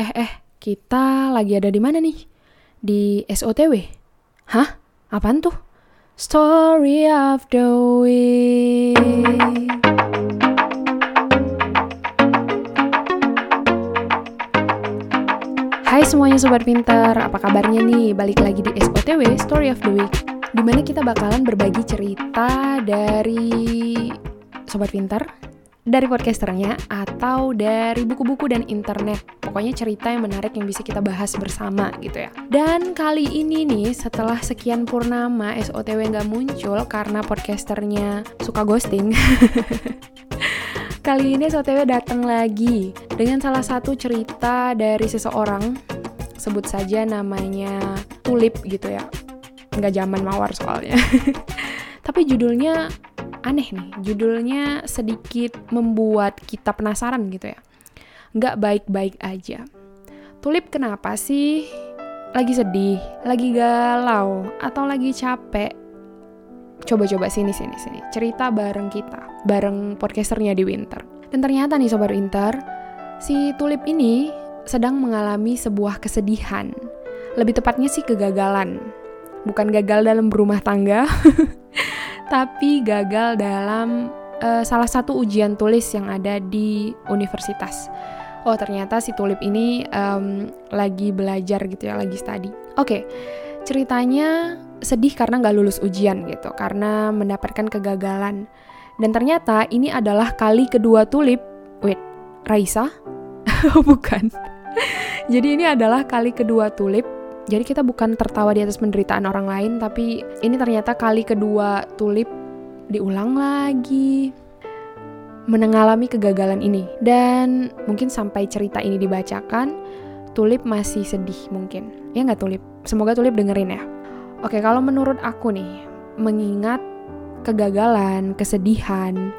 Eh, eh, kita lagi ada di mana nih? Di SOTW? Hah? Apaan tuh? Story of the Week. Hai semuanya Sobat Pinter, apa kabarnya nih? Balik lagi di SOTW, Story of the Week. Di mana kita bakalan berbagi cerita dari Sobat Pinter, dari podcasternya, atau dari buku-buku dan internet. Pokoknya cerita yang menarik yang bisa kita bahas bersama gitu ya. Dan kali ini nih, setelah sekian purnama SOTW nggak muncul karena podcasternya suka ghosting. Kali ini SOTW datang lagi dengan salah satu cerita dari seseorang, sebut saja namanya Tulip gitu ya. Nggak zaman mawar soalnya. Tapi judulnya aneh nih, judulnya sedikit membuat kita penasaran gitu ya. Nggak baik-baik aja. Tulip kenapa sih? Lagi sedih, lagi galau, atau lagi capek? Coba-coba sini sini sini, cerita bareng kita, bareng podcasternya di Winter. Dan ternyata nih sobat Winter, si Tulip ini sedang mengalami sebuah kesedihan. Lebih tepatnya sih kegagalan. Bukan gagal dalam berumah tangga, tapi gagal dalam uh, salah satu ujian tulis yang ada di universitas. Oh ternyata si Tulip ini um, lagi belajar gitu ya, lagi study. Oke, okay, ceritanya sedih karena nggak lulus ujian gitu, karena mendapatkan kegagalan. Dan ternyata ini adalah kali kedua Tulip, wait, Raisa? bukan. Jadi ini adalah kali kedua Tulip. Jadi kita bukan tertawa di atas penderitaan orang lain, tapi ini ternyata kali kedua Tulip diulang lagi mengalami kegagalan ini. Dan mungkin sampai cerita ini dibacakan, Tulip masih sedih mungkin. Ya nggak Tulip? Semoga Tulip dengerin ya. Oke, kalau menurut aku nih, mengingat kegagalan, kesedihan,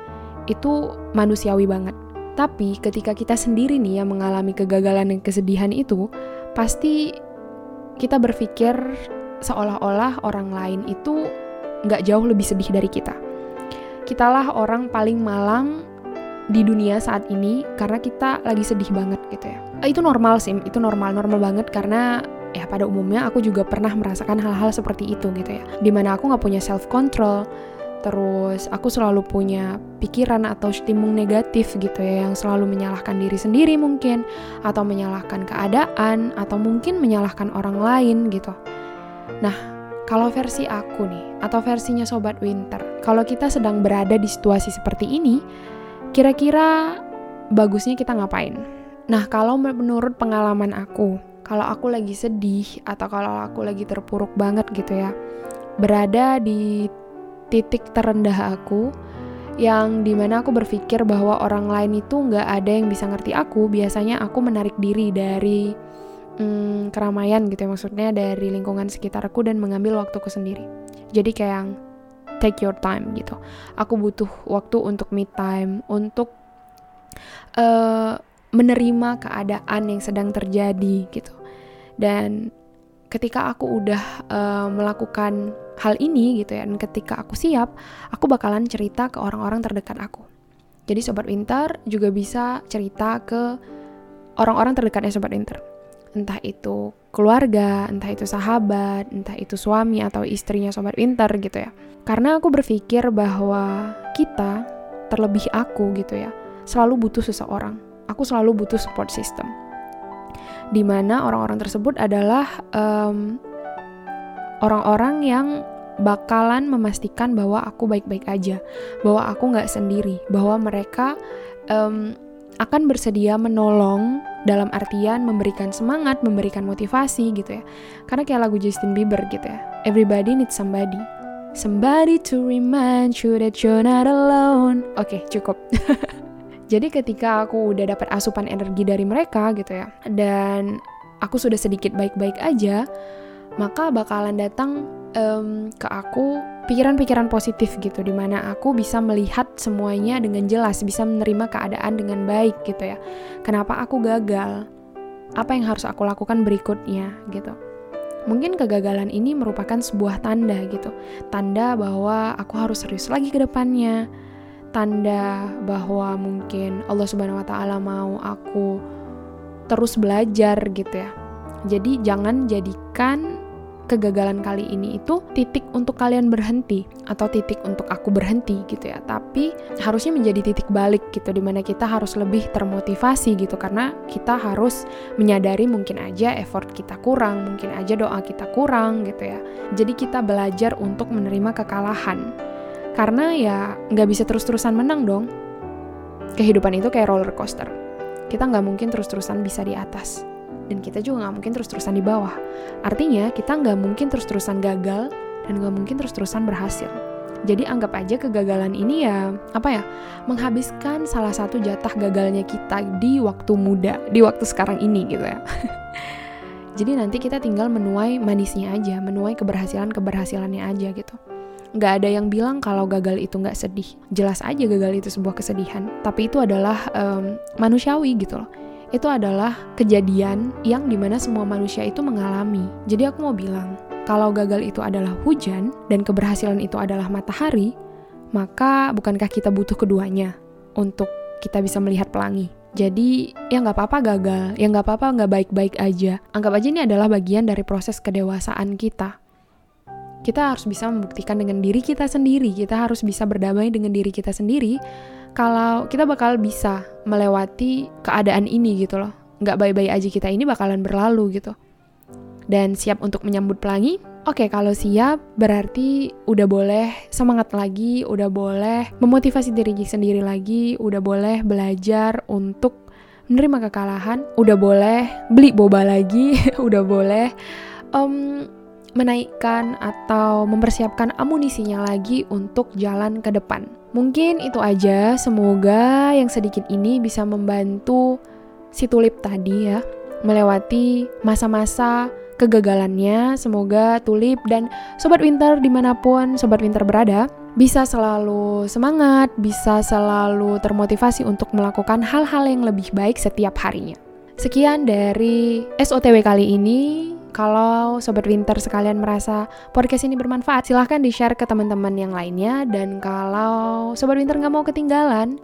itu manusiawi banget. Tapi ketika kita sendiri nih yang mengalami kegagalan dan kesedihan itu, pasti kita berpikir seolah-olah orang lain itu nggak jauh lebih sedih dari kita. Kitalah orang paling malang di dunia saat ini karena kita lagi sedih banget gitu ya. Itu normal sih, itu normal, normal banget karena ya pada umumnya aku juga pernah merasakan hal-hal seperti itu gitu ya di mana aku nggak punya self control terus aku selalu punya pikiran atau stimung negatif gitu ya yang selalu menyalahkan diri sendiri mungkin atau menyalahkan keadaan atau mungkin menyalahkan orang lain gitu. Nah kalau versi aku nih atau versinya sobat winter kalau kita sedang berada di situasi seperti ini kira-kira bagusnya kita ngapain? Nah kalau menurut pengalaman aku kalau aku lagi sedih atau kalau aku lagi terpuruk banget gitu ya berada di titik terendah aku yang di mana aku berpikir bahwa orang lain itu nggak ada yang bisa ngerti aku. Biasanya aku menarik diri dari hmm, keramaian gitu ya maksudnya dari lingkungan sekitarku dan mengambil waktuku sendiri. Jadi kayak yang take your time gitu. Aku butuh waktu untuk me time untuk uh, menerima keadaan yang sedang terjadi gitu. Dan ketika aku udah uh, melakukan hal ini gitu ya. Dan ketika aku siap aku bakalan cerita ke orang-orang terdekat aku. Jadi sobat winter juga bisa cerita ke orang-orang terdekatnya sobat winter entah itu keluarga entah itu sahabat entah itu suami atau istrinya sobat winter gitu ya. Karena aku berpikir bahwa kita terlebih aku gitu ya selalu butuh seseorang. Aku selalu butuh support system. Di mana orang-orang tersebut adalah orang orang-orang yang bakalan memastikan bahwa aku baik-baik aja, bahwa aku nggak sendiri, bahwa mereka um, akan bersedia menolong dalam artian memberikan semangat, memberikan motivasi gitu ya. Karena kayak lagu Justin Bieber gitu ya, everybody needs somebody. Somebody to remind you that you're not alone. Oke, okay, cukup. Jadi ketika aku udah dapat asupan energi dari mereka gitu ya, dan aku sudah sedikit baik-baik aja, maka bakalan datang um, ke aku pikiran-pikiran positif gitu, di mana aku bisa melihat semuanya dengan jelas, bisa menerima keadaan dengan baik gitu ya. Kenapa aku gagal? Apa yang harus aku lakukan berikutnya gitu. Mungkin kegagalan ini merupakan sebuah tanda gitu, tanda bahwa aku harus serius lagi ke depannya tanda bahwa mungkin Allah Subhanahu wa taala mau aku terus belajar gitu ya. Jadi jangan jadikan kegagalan kali ini itu titik untuk kalian berhenti atau titik untuk aku berhenti gitu ya. Tapi harusnya menjadi titik balik gitu di mana kita harus lebih termotivasi gitu karena kita harus menyadari mungkin aja effort kita kurang, mungkin aja doa kita kurang gitu ya. Jadi kita belajar untuk menerima kekalahan karena ya nggak bisa terus-terusan menang dong. Kehidupan itu kayak roller coaster. Kita nggak mungkin terus-terusan bisa di atas dan kita juga nggak mungkin terus-terusan di bawah. Artinya kita nggak mungkin terus-terusan gagal dan nggak mungkin terus-terusan berhasil. Jadi anggap aja kegagalan ini ya apa ya menghabiskan salah satu jatah gagalnya kita di waktu muda, di waktu sekarang ini gitu ya. Jadi nanti kita tinggal menuai manisnya aja, menuai keberhasilan-keberhasilannya aja gitu. Gak ada yang bilang kalau gagal itu gak sedih. Jelas aja gagal itu sebuah kesedihan, tapi itu adalah um, manusiawi gitu loh itu adalah kejadian yang di mana semua manusia itu mengalami. Jadi aku mau bilang, kalau gagal itu adalah hujan dan keberhasilan itu adalah matahari, maka bukankah kita butuh keduanya untuk kita bisa melihat pelangi? Jadi ya nggak apa-apa gagal, ya nggak apa-apa nggak baik-baik aja. Anggap aja ini adalah bagian dari proses kedewasaan kita. Kita harus bisa membuktikan dengan diri kita sendiri, kita harus bisa berdamai dengan diri kita sendiri kalau kita bakal bisa melewati keadaan ini gitu loh. Nggak baik-baik aja kita ini bakalan berlalu gitu. Dan siap untuk menyambut pelangi? Oke, kalau siap berarti udah boleh semangat lagi, udah boleh memotivasi diri sendiri lagi, udah boleh belajar untuk menerima kekalahan, udah boleh beli boba lagi, udah boleh um, menaikkan atau mempersiapkan amunisinya lagi untuk jalan ke depan. Mungkin itu aja, semoga yang sedikit ini bisa membantu si tulip tadi ya, melewati masa-masa kegagalannya. Semoga tulip dan sobat winter di mana pun sobat winter berada, bisa selalu semangat, bisa selalu termotivasi untuk melakukan hal-hal yang lebih baik setiap harinya. Sekian dari SOTW kali ini. Kalau Sobat Winter sekalian merasa podcast ini bermanfaat, silahkan di-share ke teman-teman yang lainnya. Dan kalau Sobat Winter nggak mau ketinggalan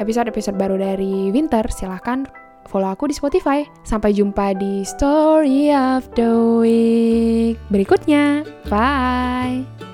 episode-episode baru dari Winter, silahkan follow aku di Spotify. Sampai jumpa di Story of the Week berikutnya. Bye!